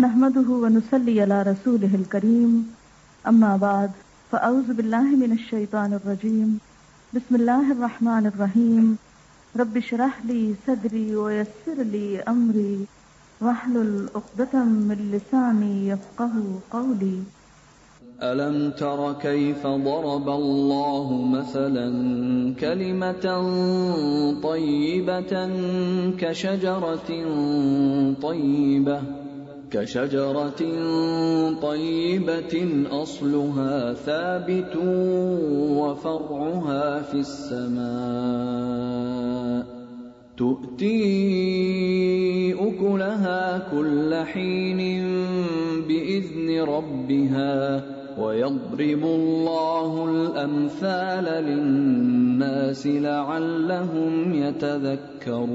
نحمده ونصلي على رسوله الكريم. أما بعد، فأعوذ بالله من الشيطان الرجيم. بسم الله الرحمن الرحيم. رب اشرح لي صدري ويسر لي أمري. واحلل عقدة من لساني يفقه قولي. ألم تر كيف ضرب الله مثلا كلمة طيبة كشجرة طيبة؟ كشجرة طيبة أصلها ثابت وفرعها في السماء. تؤتي أكلها كل حين بإذن ربها ويضرب الله الأمثال للناس لعلهم يتذكرون.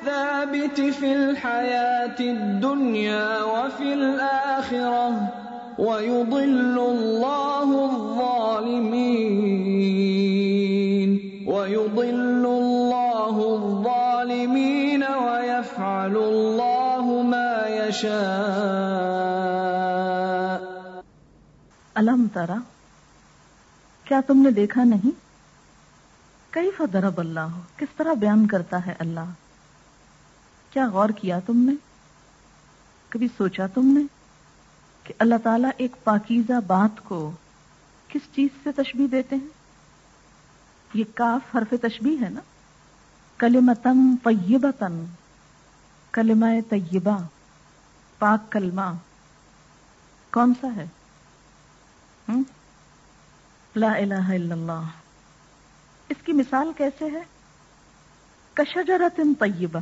الثابت في الحياة الدنيا وفي الآخرة ويضل الله الظالمين ويضل الله الظالمين ويفعل الله ما يشاء. الم ترا، کیا تم نے دیکھا نہیں؟ کئی فضرب اللہ؟ کس طرح بیان کرتا ہے اللہ؟ کیا غور کیا تم نے؟ کبھی سوچا تم نے کہ اللہ تعالیٰ ایک پاکیزہ بات کو کس چیز سے تشبیح دیتے ہیں؟ یہ کاف حرف تشبیح ہے نا؟ کلمتن طیبتن کلمہ طیبہ، پاک کلمہ۔ کون سا ہے؟ ہم؟ لا الہ الا اللہ۔ اس کی مثال کیسے ہے؟ کشجرت طیبہ۔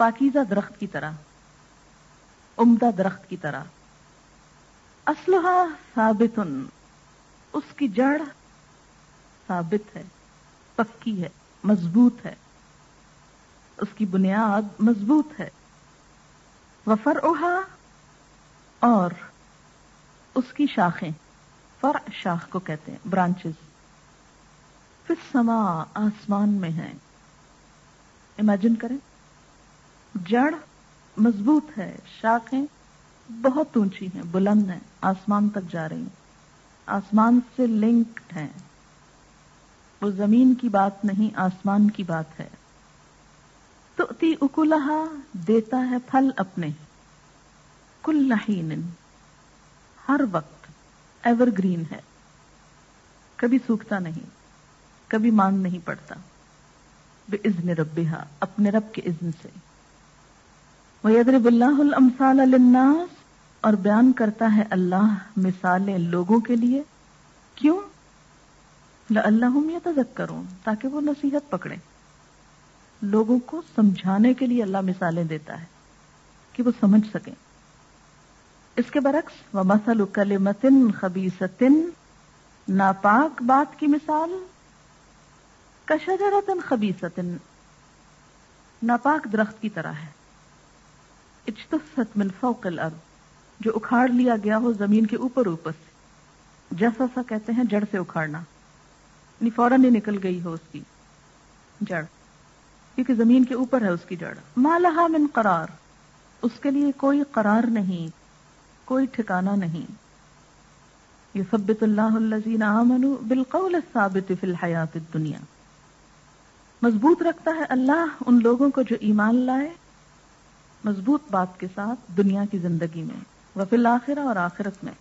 پاکیزہ درخت کی طرح، عمدہ درخت کی طرح۔ اسلحہ ثابت اس کی جڑ ثابت ہے، پکی ہے، مضبوط ہے۔ اس کی بنیاد مضبوط ہے۔ وفر اور اس کی شاخیں، فرع شاخ کو کہتے ہیں، برانچز۔ پھر سما آسمان میں ہیں۔ امیجن کریں۔ جڑ مضبوط ہے، شاخیں بہت اونچی ہیں، بلند ہیں، آسمان تک جا رہی ہیں۔ آسمان سے لنکڈ ہیں۔ وہ زمین کی بات نہیں، آسمان کی بات ہے۔ تو تی اکولہا دیتا ہے پھل اپنے۔ کل ہر وقت ایور گرین ہے۔ کبھی سوکھتا نہیں، کبھی مان نہیں پڑتا۔ بے ازن ربیہ اپنے رب کے اذن سے۔ وَيَضْرِبُ اللَّهُ الْأَمْثَالَ لِلنَّاسِ اور بیان کرتا ہے اللہ مثالیں لوگوں کے لیے۔ کیوں؟ لَأَلَّهُمْ يَتَذَكَّرُونَ، تاکہ وہ نصیحت پکڑے لوگوں کو سمجھانے کے لیے اللہ مثالیں دیتا ہے کہ وہ سمجھ سکیں۔ اس کے برعکس، وَمَثَلُ كَلِمَةٍ خَبِيثَةٍ، ناپاک بات کی مثال۔ کشجرت خبیصت ناپاک درخت کی طرح ہے۔ اجتثت من فوق الارض، جو اکھاڑ لیا گیا ہو زمین کے اوپر اوپر سے۔ جیسا سا کہتے ہیں، جڑ سے اکھاڑنا۔ یعنی فوراً ہی نکل گئی ہو اس کی جڑ۔ کیونکہ زمین کے اوپر ہے اس کی جڑ۔ مالہا من قرار۔ اس کے لیے کوئی قرار نہیں، کوئی ٹھکانہ نہیں۔ یثبت اللہ الذین آمنوا بالقول الثابت فی الحیات الدنیا مضبوط رکھتا ہے اللہ ان لوگوں کو جو ایمان لائے مضبوط بات کے ساتھ دنیا کی زندگی میں وفی الآخرہ اور آخرت میں۔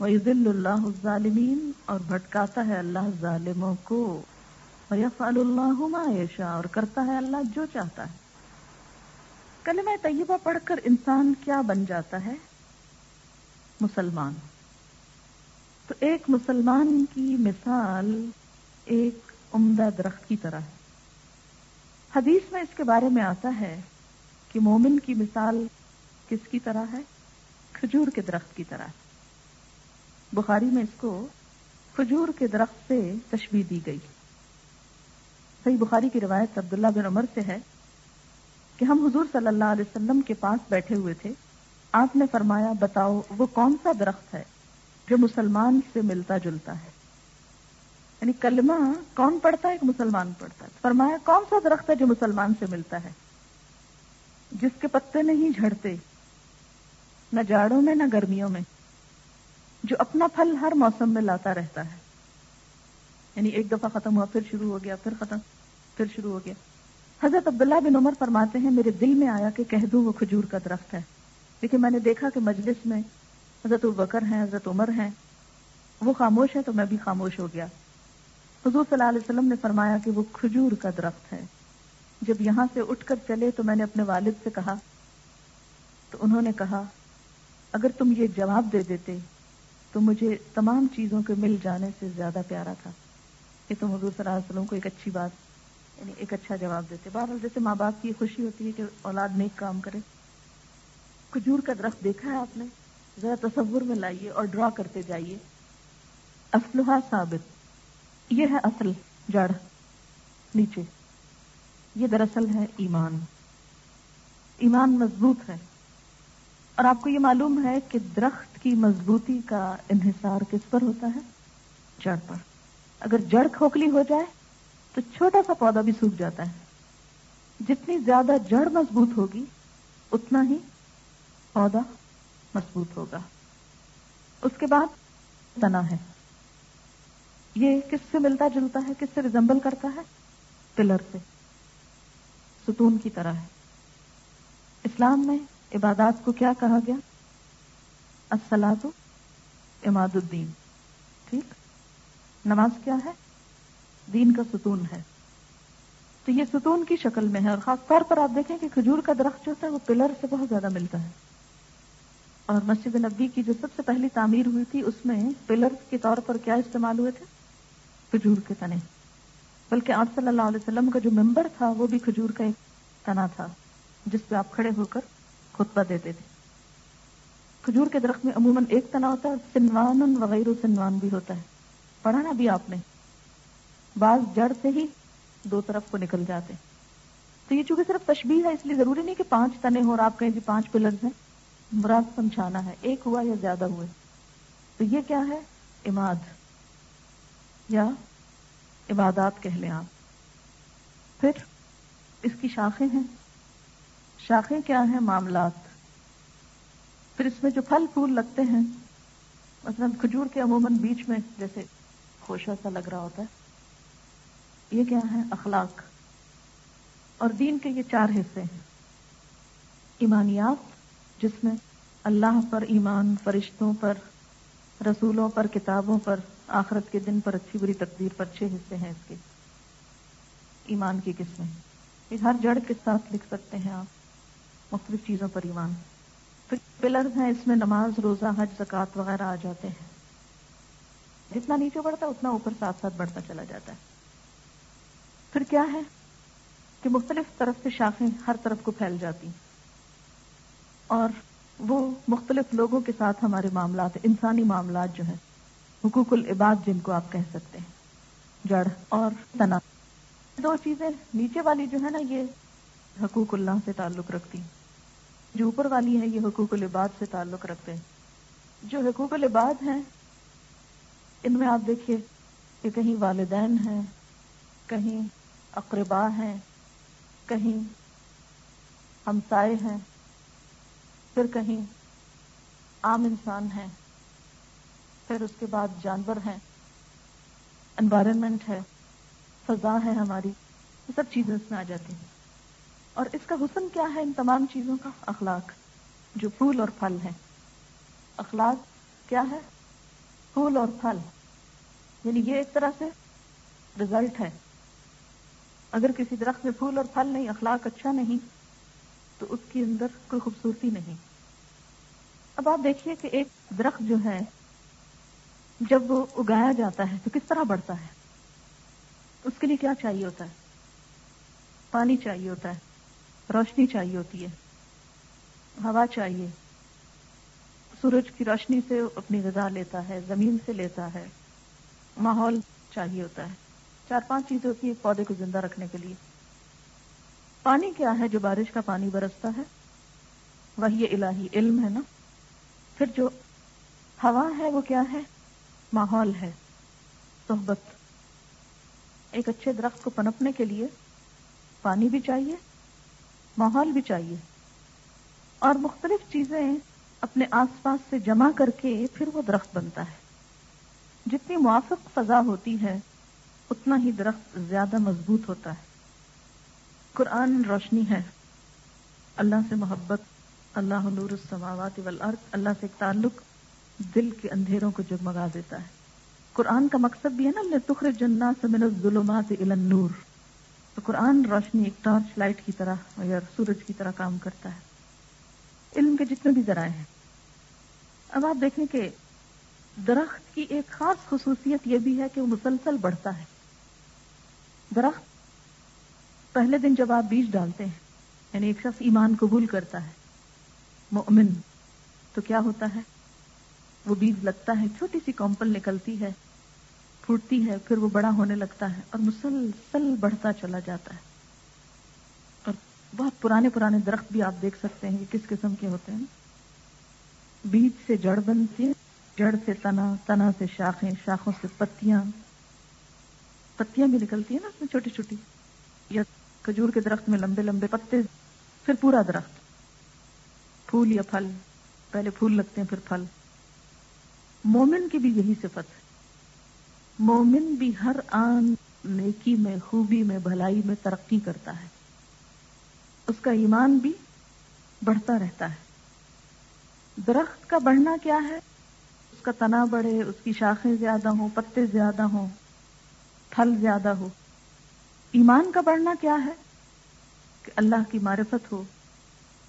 وَيُذِلُّ اللَّهُ الظَّالِمِينَ، اور بھٹکاتا ہے اللہ ظالموں کو۔ وَيَفْعَلُ اللَّهُ مَا اور کرتا ہے اللہ جو چاہتا ہے۔ کلمہ طیبہ پڑھ کر انسان کیا بن جاتا ہے؟ مسلمان۔ تو ایک مسلمان کی مثال ایک عمدہ درخت کی طرح ہے۔ حدیث میں اس کے بارے میں آتا ہے کہ مومن کی مثال کس کی طرح ہے؟ کھجور کے درخت کی طرح۔ بخاری میں اس کو کھجور کے درخت سے تشبیح دی گئی۔ صحیح بخاری کی روایت عبداللہ بن عمر سے ہے کہ ہم حضور صلی اللہ علیہ وسلم کے پاس بیٹھے ہوئے تھے۔ آپ نے فرمایا، بتاؤ، وہ کون سا درخت ہے جو مسلمان سے ملتا جلتا ہے؟ یعنی کلمہ کون پڑھتا ہے ایک مسلمان پڑھتا ہے؟ فرمایا، کون سا درخت ہے جو مسلمان سے ملتا ہے؟ جس کے پتے نہیں جھڑتے، نہ جاڑوں میں، نہ گرمیوں میں، جو اپنا پھل ہر موسم میں لاتا رہتا ہے۔ یعنی ایک دفعہ ختم ہوا، پھر شروع ہو گیا، پھر ختم، پھر شروع ہو گیا۔ حضرت عبداللہ بن عمر فرماتے ہیں، میرے دل میں آیا کہ کہہ دوں، وہ کھجور کا درخت ہے۔ لیکن میں نے دیکھا کہ مجلس میں حضرت البکر ہیں، حضرت عمر ہیں، وہ خاموش ہے تو میں بھی خاموش ہو گیا۔ حضور صلی اللہ علیہ وسلم نے فرمایا کہ وہ کھجور کا درخت ہے۔ جب یہاں سے اٹھ کر چلے تو میں نے اپنے والد سے کہا، تو انہوں نے کہا، اگر تم یہ جواب دے دیتے تو مجھے تمام چیزوں کے مل جانے سے زیادہ پیارا تھا۔ کہ تم حضور صلی اللہ علیہ وسلم کو ایک اچھی بات یعنی ایک اچھا جواب دیتے۔ بہرحال جیسے ماں باپ کی خوشی ہوتی ہے کہ اولاد نیک کام کرے۔ کھجور کا درخت دیکھا ہے آپ نے؟ ذرا تصور میں لائیے اور ڈرا کرتے جائیے۔ اسلحہ ثابت، یہ ہے اصل جڑ، نیچے۔ یہ دراصل ہے ایمان۔ ایمان مضبوط ہے۔ اور آپ کو یہ معلوم ہے کہ درخت کی مضبوطی کا انحصار کس پر ہوتا ہے؟ جڑ پر۔ اگر جڑ کھوکھلی ہو جائے تو چھوٹا سا پودا بھی سوکھ جاتا ہے۔ جتنی زیادہ جڑ مضبوط ہوگی، اتنا ہی پودا مضبوط ہوگا۔ اس کے بعد تنا ہے۔ یہ کس سے ملتا جلتا ہے؟ کس سے ریزمبل کرتا ہے؟ پلر سے۔ ستون کی طرح ہے۔ اسلام میں عبادات کو کیا کہا گیا؟ السلاد اماد الدین۔ ٹھیک۔ نماز کیا ہے؟ دین کا ستون ہے۔ تو یہ ستون کی شکل میں ہے اور خاص طور پر آپ دیکھیں کہ کھجور کا درخت جو ہوتا ہے وہ پلر سے بہت زیادہ ملتا ہے۔ اور مسجد نبی کی جو سب سے پہلی تعمیر ہوئی تھی، اس میں پلر کے طور پر کیا استعمال ہوئے تھے؟ کھجور کے تنے۔ بلکہ آپ صلی اللہ علیہ وسلم کا جو ممبر تھا وہ بھی کھجور کا ایک تنا تھا، جس پہ آپ کھڑے ہو کر خطبہ دیتے تھے۔ کھجور کے درخت میں عموماً ایک تنا ہوتا ہے سنوان وغیرہ سنوان بھی ہوتا ہے۔ پڑھا نا بھی آپ نے۔ بعض جڑ سے ہی دو طرف کو نکل جاتے تو یہ چونکہ صرف تشبیح ہے، اس لیے ضروری نہیں کہ پانچ تنے ہو اور آپ کہیں جی پانچ پلرز ہیں۔ مراد سمجھانا ہے، ایک ہوا یا زیادہ ہوئے۔ تو یہ کیا ہے؟ اماد یا عبادات کہہ لیں آپ۔ پھر اس کی شاخیں ہیں۔ شاخیں کیا ہیں؟ معاملات۔ پھر اس میں جو پھل پھول لگتے ہیں، مثلا کھجور کے عموماً بیچ میں جیسے خوشہ سا لگ رہا ہوتا ہے، یہ کیا ہے اخلاق۔ اور دین کے یہ چار حصے ہیں۔ ایمانیات، جس میں اللہ پر ایمان، فرشتوں پر، رسولوں پر، کتابوں پر آخرت کے دن پر اچھی بری تقدیر پر چھ حصے ہیں اس کے۔ ایمان کی قسمیں۔ یہ ہر جڑ کے ساتھ لکھ سکتے ہیں آپ۔ مختلف چیزوں پر ایمان۔ پھر پلرز ہیں اس میں نماز، روزہ، حج، زکوٰۃ وغیرہ آ جاتے ہیں۔ جتنا نیچے بڑھتا ہے، اتنا اوپر ساتھ ساتھ بڑھتا چلا جاتا ہے۔ پھر کیا ہے؟ کہ مختلف طرف سے شاخیں ہر طرف کو پھیل جاتی۔ اور وہ مختلف لوگوں کے ساتھ ہمارے معاملات انسانی معاملات جو ہیں۔ حقوق العباد جن کو آپ کہہ سکتے ہیں، جڑ اور تنا۔ دو چیزیں نیچے والی جو ہے نا، یہ حقوق اللہ سے تعلق رکھتی جو اوپر والی ہے، یہ حقوق العباد سے تعلق رکھتے ہیں۔ جو حقوق العباد ہیں، ان میں آپ دیکھیے کہ کہیں والدین ہیں، کہیں اقربا ہیں، کہیں ہمسائے ہیں، پھر کہیں عام انسان ہیں۔ پھر اس کے بعد جانور ہیں انوائرمنٹ ہے، فضا ہے ہماری، یہ سب چیزیں اس میں آ جاتی ہیں۔ اور اس کا حسن کیا ہے ان تمام چیزوں کا؟ اخلاق، جو پھول اور پھل ہیں۔ اخلاق کیا ہے؟ پھول اور پھل۔ یعنی یہ ایک طرح سے رزلٹ ہے۔ اگر کسی درخت میں پھول اور پھل نہیں، اخلاق اچھا نہیں، تو اس کے اندر کوئی خوبصورتی نہیں۔ اب آپ دیکھیے کہ ایک درخت جو ہے جب وہ اگایا جاتا ہے تو کس طرح بڑھتا ہے؟ اس کے لیے کیا چاہیے ہوتا ہے؟ پانی چاہیے ہوتا ہے، روشنی چاہیے ہوتی ہے، ہوا چاہیے۔ سورج کی روشنی سے اپنی غذا لیتا ہے، زمین سے لیتا ہے، ماحول چاہیے ہوتا ہے۔ چار پانچ چیزیں ہوتی ہیں پودے کو زندہ رکھنے کے لیے۔ پانی کیا ہے جو بارش کا پانی برستا ہے؟ وہی الہی علم ہے نا۔ پھر جو ہوا ہے وہ کیا ہے؟ ماحول ہے، صحبت۔ ایک اچھے درخت کو پنپنے کے لیے پانی بھی چاہیے، ماحول بھی چاہیے۔ اور مختلف چیزیں اپنے آس پاس سے جمع کر کے پھر وہ درخت بنتا ہے۔ جتنی موافق فضا ہوتی ہے، اتنا ہی درخت زیادہ مضبوط ہوتا ہے۔ قرآن روشنی ہے۔ اللہ سے محبت، اللہ نور السماوات والارض، اللہ سے ایک تعلق دل کے اندھیروں کو جگمگا دیتا ہے۔ قرآن کا مقصد بھی ہے نا تخر جنا سے من الظلمات الى النور۔ تو قرآن روشنی ایک ٹارچ لائٹ کی طرح یا سورج کی طرح کام کرتا ہے۔ علم کے جتنے بھی ذرائع ہیں۔ اب آپ دیکھیں کہ درخت کی ایک خاص خصوصیت یہ بھی ہے کہ وہ مسلسل بڑھتا ہے۔ درخت پہلے دن جب آپ بیج ڈالتے ہیں یعنی ایک شخص ایمان قبول کرتا ہے، مؤمن، تو کیا ہوتا ہے؟ وہ بیج لگتا ہے، چھوٹی سی کمپل نکلتی ہے، پھوٹتی ہے، پھر وہ بڑا ہونے لگتا ہے اور مسلسل بڑھتا چلا جاتا ہے۔ اور بہت پرانے پرانے درخت بھی آپ دیکھ سکتے ہیں کہ کس قسم کے ہوتے ہیں۔ بیج سے جڑ بنتی ہے جڑ سے تنا تنا سے شاخیں، شاخوں سے پتیاں۔ پتیاں بھی نکلتی ہیں نا اس میں چھوٹی چھوٹی۔ یا کھجور کے درخت میں لمبے لمبے پتے، پھر پورا درخت۔ پھول یا پھل، پہلے پھول لگتے ہیں، پھر پھل۔ مومن کی بھی یہی صفت ہے۔ مومن بھی ہر آن نیکی میں، خوبی میں، بھلائی میں ترقی کرتا ہے۔ اس کا ایمان بھی بڑھتا رہتا ہے۔ درخت کا بڑھنا کیا ہے؟ اس کا تنا بڑھے، اس کی شاخیں زیادہ ہوں، پتے زیادہ ہوں، پھل زیادہ ہو۔ ایمان کا بڑھنا کیا ہے؟ کہ اللہ کی معرفت ہو،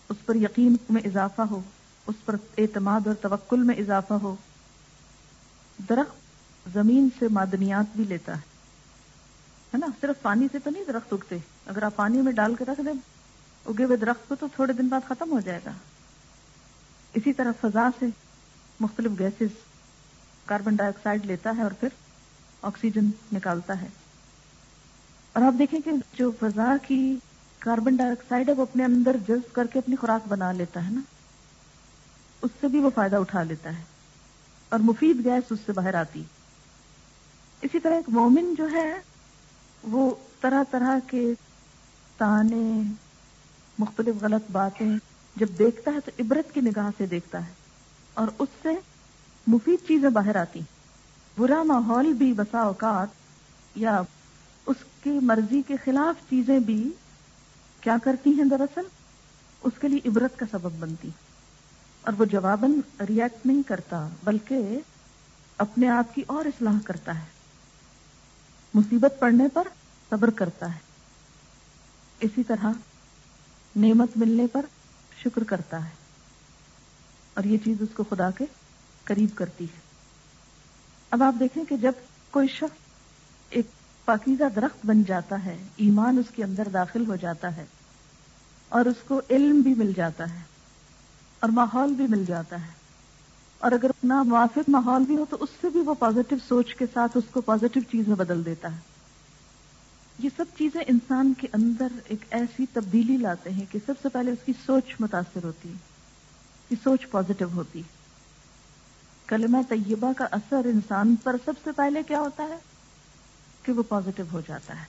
اس پر یقین میں اضافہ ہو، اس پر اعتماد اور توکل میں اضافہ ہو۔ درخت زمین سے معدنیات بھی لیتا ہے۔ نا؟ صرف پانی سے تو نہیں درخت اگتے۔ اگر آپ پانی میں ڈال کے رکھ دیں، اگے ہوئے درخت کو تو تھوڑے دن بعد ختم ہو جائے گا۔ اسی طرح فضا سے مختلف گیسز کاربن ڈائی آکسائڈ لیتا ہے اور پھر آکسیجن نکالتا ہے۔ اور آپ دیکھیں کہ جو فضا کی کاربن ڈائی آکسائڈ ہے، وہ اپنے اندر جذب کر کے اپنی خوراک بنا لیتا ہے نا۔ اس سے بھی وہ فائدہ اٹھا لیتا ہے۔ اور مفید گیس اس سے باہر آتی۔ اسی طرح ایک مومن جو ہے، وہ طرح طرح کے تانے، مختلف غلط باتیں جب دیکھتا ہے تو عبرت کی نگاہ سے دیکھتا ہے اور اس سے مفید چیزیں باہر آتی۔ برا ماحول بھی بسا اوقات یا اس کی مرضی کے خلاف چیزیں بھی کیا کرتی ہیں دراصل؟ اس کے لیے عبرت کا سبب بنتی۔ اور وہ جواباً ریئیکٹ نہیں کرتا، بلکہ اپنے آپ کی اور اصلاح کرتا ہے۔ مصیبت پڑنے پر صبر کرتا ہے۔ اسی طرح نعمت ملنے پر شکر کرتا ہے۔ اور یہ چیز اس کو خدا کے قریب کرتی ہے۔ اب آپ دیکھیں کہ جب کوئی شخص ایک پاکیزہ درخت بن جاتا ہے، ایمان اس کے اندر داخل ہو جاتا ہے اور اس کو علم بھی مل جاتا ہے۔ اور ماحول بھی مل جاتا ہے۔ اور اگر اپنا موافق ماحول بھی ہو تو اس سے بھی وہ پازیٹو سوچ کے ساتھ اس کو پازیٹو چیز میں بدل دیتا ہے۔ یہ سب چیزیں انسان کے اندر ایک ایسی تبدیلی لاتے ہیں کہ سب سے پہلے اس کی سوچ متاثر ہوتی ہے سوچ پازیٹو ہوتی کلمہ طیبہ کا اثر انسان پر سب سے پہلے کیا ہوتا ہے؟ کہ وہ پازیٹو ہو جاتا ہے۔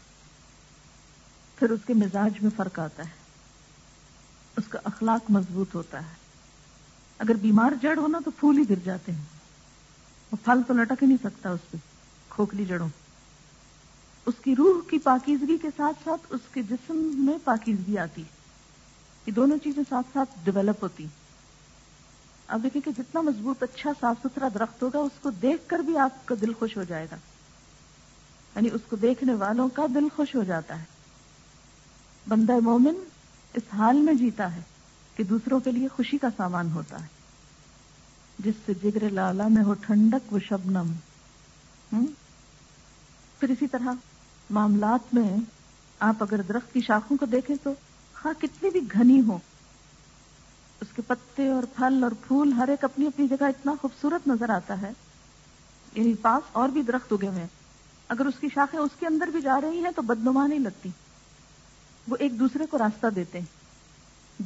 پھر اس کے مزاج میں فرق آتا ہے۔ اس کا اخلاق مضبوط ہوتا ہے۔ اگر بیمار جڑ ہونا تو پھول ہی گر جاتے ہیں۔ وہ پھل تو لٹک ہی نہیں سکتا اس پہ، کھوکھلی جڑوں۔ اس کی روح کی پاکیزگی کے ساتھ ساتھ اس کے جسم میں پاکیزگی آتی یہ دونوں چیزیں ساتھ ساتھ ڈیولپ ہوتی اب دیکھیں کہ جتنا مضبوط اچھا صاف ستھرا درخت ہوگا، اس کو دیکھ کر بھی آپ کا دل خوش ہو جائے گا۔ یعنی اس کو دیکھنے والوں کا دل خوش ہو جاتا ہے۔ بندہ مومن اس حال میں جیتا ہے۔ کہ دوسروں کے لیے خوشی کا سامان ہوتا ہے۔ جس سے جگر لالا میں ہو ٹھنڈک و شبنم۔ پھر اسی طرح معاملات میں آپ اگر درخت کی شاخوں کو دیکھیں تو ہاں کتنی بھی گھنی ہو اس کے پتے اور پھل اور پھول ہر ایک اپنی اپنی جگہ اتنا خوبصورت نظر آتا ہے۔ یعنی پاس اور بھی درخت اگے ہوئے ہیں۔ اگر اس کی شاخیں اس کے اندر بھی جا رہی ہیں تو بدنما نہیں لگتی۔ وہ ایک دوسرے کو راستہ دیتے ہیں۔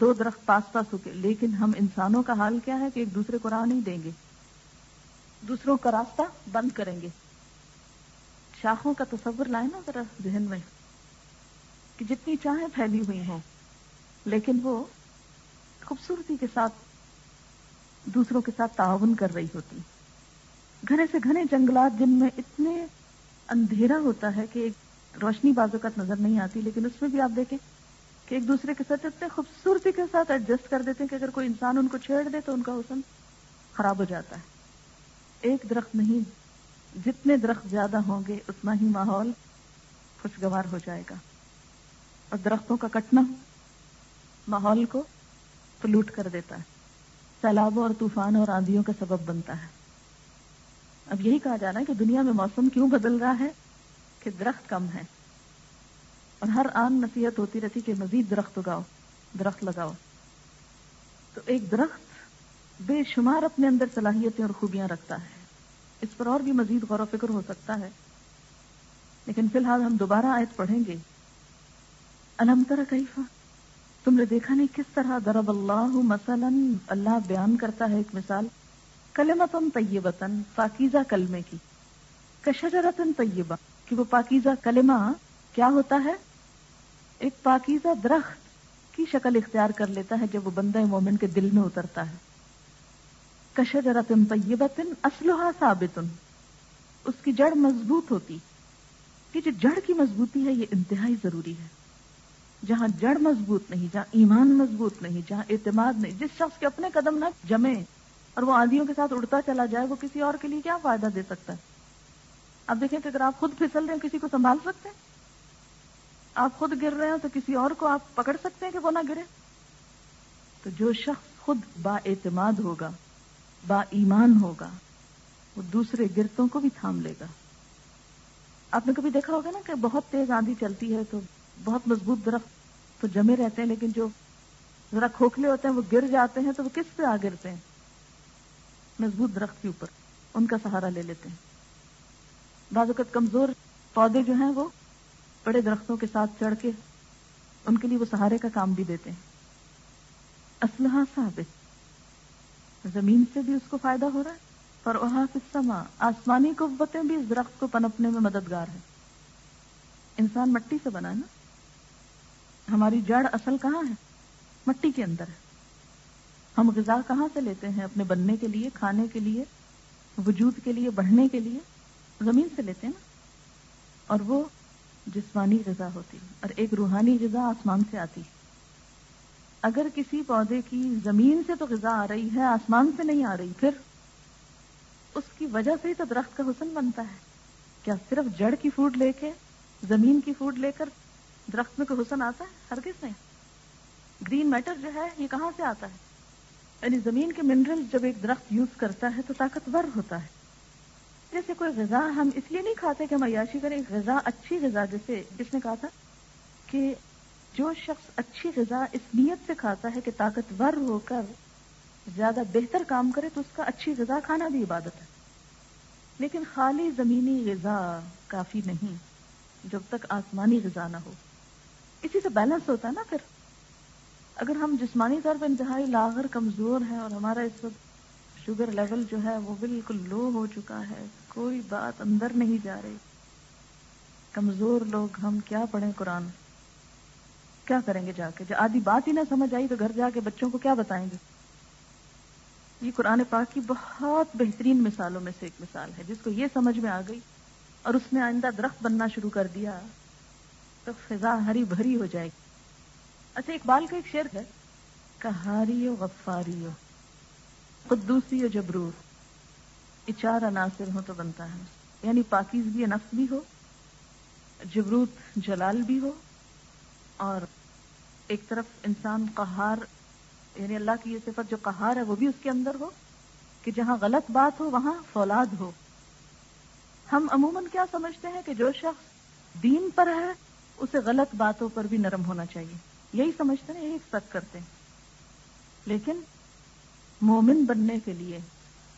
دو درخت پاس پاس اگے لیکن ہم انسانوں کا حال کیا ہے کہ ایک دوسرے کو راہ نہیں دیں گے۔ دوسروں کا راستہ بند کریں گے۔ شاخوں کا تصور لائے نا ذرا ذہن میں کہ جتنی چاہیں پھیلی ہوئی ہوں۔ لیکن وہ خوبصورتی کے ساتھ دوسروں کے ساتھ تعاون کر رہی ہوتی۔ گھنے سے گھنے جنگلات جن میں اتنے اندھیرا ہوتا ہے کہ ایک روشنی بازوقت نظر نہیں آتی، لیکن اس میں بھی آپ دیکھیں۔ کہ ایک دوسرے کے ساتھ اتنے خوبصورتی کے ساتھ ایڈجسٹ کر دیتے ہیں کہ اگر کوئی انسان ان کو چھیڑ دے تو ان کا حسن خراب ہو جاتا ہے۔ ایک درخت نہیں، جتنے درخت زیادہ ہوں گے، اتنا ہی ماحول خوشگوار ہو جائے گا۔ اور درختوں کا کٹنا ماحول کو پلوٹ کر دیتا ہے۔ سیلابوں اور طوفان اور آندھیوں کا سبب بنتا ہے۔ اب یہی کہا جا رہا ہے کہ دنیا میں موسم کیوں بدل رہا ہے؟ کہ درخت کم ہے۔ اور ہر آن نصیحت ہوتی رہتی کہ مزید درخت اگاؤ، درخت لگاؤ۔ تو ایک درخت بے شمار اپنے اندر صلاحیتیں اور خوبیاں رکھتا ہے۔ اس پر اور بھی مزید غور و فکر ہو سکتا ہے۔ لیکن فی الحال ہم دوبارہ آیت پڑھیں گے۔ الحمد کیفا؟ تم نے دیکھا نہیں کس طرح درب اللہ مثلا، اللہ بیان کرتا ہے ایک مثال۔ کلمتن طیبتن، پاکیزہ کلمے کی۔ کشجرتن طیبہ، کہ وہ پاکیزہ کلمہ کیا ہوتا ہے؟ ایک پاکیزہ درخت کی شکل اختیار کر لیتا ہے جب وہ بندہ مومن کے دل میں اترتا ہے۔ کشجرتن طیبتن اسلحہ ثابتن۔ اس کی جڑ مضبوط ہوتی۔ کہ جو جڑ کی مضبوطی ہے، یہ انتہائی ضروری ہے۔ جہاں جڑ مضبوط نہیں، جہاں ایمان مضبوط نہیں، جہاں اعتماد نہیں، جس شخص کے اپنے قدم نہ جمے اور وہ آندھیوں کے ساتھ اڑتا چلا جائے، وہ کسی اور کے لیے کیا فائدہ دے سکتا ہے؟ اب دیکھیں کہ اگر آپ خود پھسل رہے ہیں، کسی کو سنبھال سکتے ہیں؟ آپ خود گر رہے ہیں تو کسی اور کو آپ پکڑ سکتے ہیں کہ وہ نہ گرے؟ تو جو شخص خود با اعتماد ہوگا، با ایمان ہوگا، وہ دوسرے گرتوں کو بھی تھام لے گا۔ آپ نے کبھی دیکھا ہوگا نا کہ بہت تیز آندھی چلتی ہے تو بہت مضبوط درخت تو جمے رہتے ہیں، لیکن جو ذرا کھوکھلے ہوتے ہیں، وہ گر جاتے ہیں تو وہ کس پہ آ گرتے ہیں؟ مضبوط درخت کے اوپر، ان کا سہارا لے لیتے ہیں۔ بعض اوقات کمزور پودے جو ہیں وہ بڑے درختوں کے ساتھ چڑھ کے ان کے لیے وہ سہارے کا کام بھی دیتے ہیں۔ اسلحہ ثابت۔ زمین سے بھی اس کو فائدہ ہو رہا ہے اور وہاں سما، آسمانی قوتیں بھی اس درخت کو پنپنے میں مددگار ہیں۔ انسان مٹی سے بنا ہے نا۔ ہماری جڑ اصل کہاں ہے؟ مٹی کے اندر ہے۔ ہم غذا کہاں سے لیتے ہیں؟ اپنے بننے کے لیے، کھانے کے لیے، وجود کے لیے، بڑھنے کے لیے۔ زمین سے لیتے ہیں نا۔ اور وہ جسمانی غذا ہوتی اور ایک روحانی غذا آسمان سے آتی اگر کسی پودے کی زمین سے تو غذا آ رہی ہے، آسمان سے نہیں آ رہی، پھر اس کی وجہ سے ہی تو درخت کا حسن بنتا ہے۔ کیا صرف جڑ کی فوڈ لے کے، زمین کی فوڈ لے کر درخت میں کوئی حسن آتا ہے؟ ہر کس نہیں۔ گرین میٹر جو ہے، یہ کہاں سے آتا ہے؟ یعنی زمین کے منرل جب ایک درخت یوز کرتا ہے تو طاقتور ہوتا ہے۔ جیسے کوئی غذا ہم اس لیے نہیں کھاتے کہ ہم عیاشی کریں غذا، اچھی غذا، جیسے جس نے کہا تھا کہ جو شخص اچھی غذا اس نیت سے کھاتا ہے کہ طاقتور ہو کر زیادہ بہتر کام کرے تو اس کا اچھی غذا کھانا بھی عبادت ہے۔ لیکن خالی زمینی غذا کافی نہیں، جب تک آسمانی غذا نہ ہو۔ اسی سے بیلنس ہوتا ہے نا پھر۔ اگر ہم جسمانی طور پر انتہائی لاغر، کمزور ہیں اور ہمارا اس وقت شوگر لیول جو ہے وہ بالکل لو ہو چکا ہے کوئی بات اندر نہیں جا رہی۔ کمزور لوگ، ہم کیا پڑھیں قرآن؟ کیا کریں گے جا کے؟ جو آدھی بات ہی نہ سمجھ آئی تو گھر جا کے بچوں کو کیا بتائیں گے؟ یہ قرآن پاک کی بہت بہترین مثالوں میں سے ایک مثال ہے، جس کو یہ سمجھ میں آ گئی اور اس نے آئندہ درخت بننا شروع کر دیا تو فضا ہری بھری ہو جائے گی۔ اچھا اقبال کا ایک شعر ہے کہاری غفاری قدوسی و جبرور۔ اچار عناصر ہو تو بنتا ہے۔ یعنی پاکیز بھی نفس بھی ہو، جبروت جلال بھی ہو، اور ایک طرف انسان قہار یعنی اللہ کی یہ صفت جو قہار ہے وہ بھی اس کے اندر ہو، کہ جہاں غلط بات ہو وہاں فولاد ہو۔ ہم عموماً کیا سمجھتے ہیں کہ جو شخص دین پر ہے، اسے غلط باتوں پر بھی نرم ہونا چاہیے۔ یہی سمجھتے ہیں، یہی ایکسپیکٹ کرتے ہیں۔ لیکن مومن بننے کے لیے